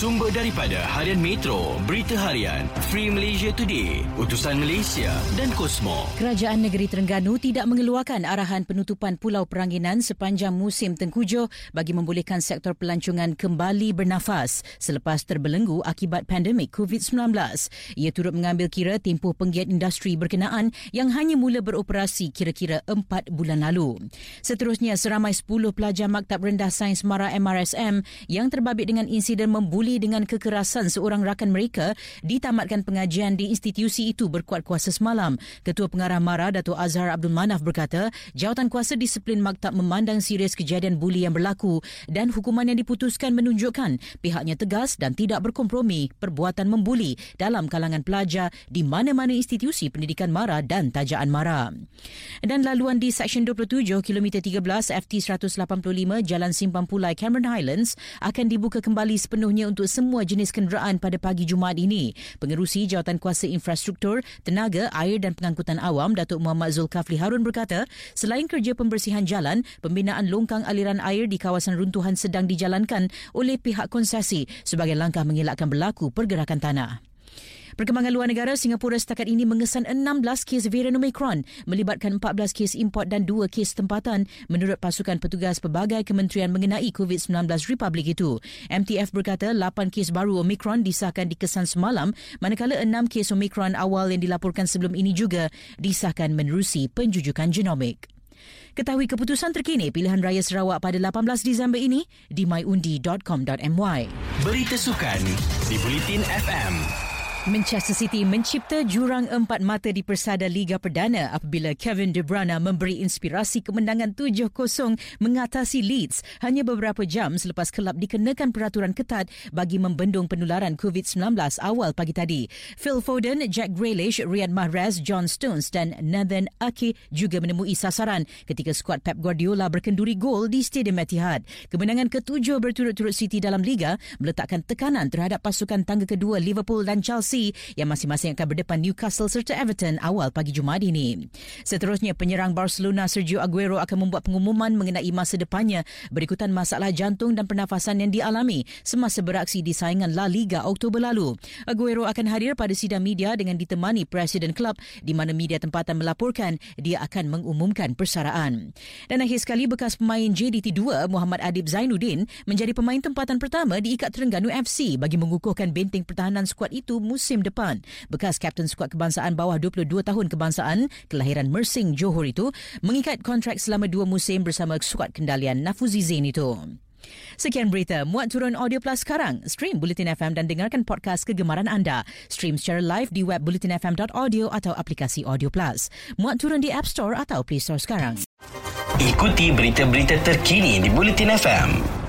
Sumber daripada Harian Metro, Berita Harian, Free Malaysia Today, Utusan Malaysia dan Kosmo. Kerajaan Negeri Terengganu tidak mengeluarkan arahan penutupan Pulau Peranginan sepanjang musim tengkujuh bagi membolehkan sektor pelancongan kembali bernafas selepas terbelenggu akibat pandemik COVID-19. Ia turut mengambil kira tempoh penggiat industri berkenaan yang hanya mula beroperasi kira-kira empat bulan lalu. Seterusnya, seramai 10 pelajar Maktab Rendah Sains Mara MRSM yang terbabit dengan insiden membuli dibuli dengan kekerasan seorang rakan mereka ditamatkan pengajian di institusi itu berkuat kuasa semalam. Ketua Pengarah MARA Datuk Azhar Abdul Manaf berkata, jawatan kuasa disiplin maktab memandang serius kejadian buli yang berlaku dan hukuman yang diputuskan menunjukkan pihaknya tegas dan tidak berkompromi perbuatan membuli dalam kalangan pelajar di mana-mana institusi pendidikan MARA dan tajaan MARA. Dan laluan di Seksyen 27 km 13 FT 185 Jalan Simpang Pulai Cameron Highlands akan dibuka kembali sepenuhnya untuk untuk semua jenis kenderaan pada pagi Jumaat ini. Pengerusi Jawatan Kuasa Infrastruktur, Tenaga, Air dan Pengangkutan Awam, Datuk Muhammad Zulkafli Harun berkata, selain kerja pembersihan jalan, pembinaan longkang aliran air di kawasan runtuhan sedang dijalankan oleh pihak konsesi sebagai langkah mengelakkan berlaku pergerakan tanah. Perkembangan luar negara, Singapura setakat ini mengesan 16 kes varian Omicron melibatkan 14 kes import dan 2 kes tempatan menurut pasukan petugas pelbagai kementerian mengenai COVID-19 Republik itu. MTF berkata 8 kes baru Omicron disahkan dikesan semalam manakala 6 kes Omicron awal yang dilaporkan sebelum ini juga disahkan menerusi penjujukan genomik. Ketahui keputusan terkini pilihan raya Sarawak pada 18 Disember ini di myundi.com.my. Berita sukan di Bulletin FM. Manchester City mencipta jurang empat mata di persada Liga Perdana apabila Kevin De Bruyne memberi inspirasi kemenangan 7-0 mengatasi Leeds hanya beberapa jam selepas kelab dikenakan peraturan ketat bagi membendung penularan COVID-19 awal pagi tadi. Phil Foden, Jack Grealish, Riyad Mahrez, John Stones dan Nathan Ake juga menemui sasaran ketika skuad Pep Guardiola berkenduri gol di Stadium Etihad. Kemenangan ketujuh berturut-turut City dalam Liga meletakkan tekanan terhadap pasukan tangga kedua Liverpool dan Chelsea Chelsea yang masing-masing akan berdepan Newcastle serta Everton awal pagi Jumaat ini. Seterusnya, penyerang Barcelona Sergio Aguero akan membuat pengumuman mengenai masa depannya berikutan masalah jantung dan pernafasan yang dialami semasa beraksi di saingan La Liga Oktober lalu. Aguero akan hadir pada sidang media dengan ditemani Presiden Klub di mana media tempatan melaporkan dia akan mengumumkan persaraan. Dan akhir sekali, bekas pemain JDT2 Muhammad Adib Zainuddin menjadi pemain tempatan pertama di Ikat Terengganu FC bagi mengukuhkan benteng pertahanan skuad itu musim depan. Bekas kapten skuad kebangsaan bawah 22 tahun kebangsaan kelahiran Mersing Johor itu mengikat kontrak selama dua musim bersama skuad kendalian Nafuzi Zain itu. Sekian berita Muat turun Audio Plus sekarang. Stream Bulletin FM dan dengarkan podcast kegemaran anda. Stream secara live di web bulletinfm.audio atau aplikasi Audio Plus. Muat turun di App Store atau Play Store sekarang. Ikuti berita-berita terkini di Bulletin FM.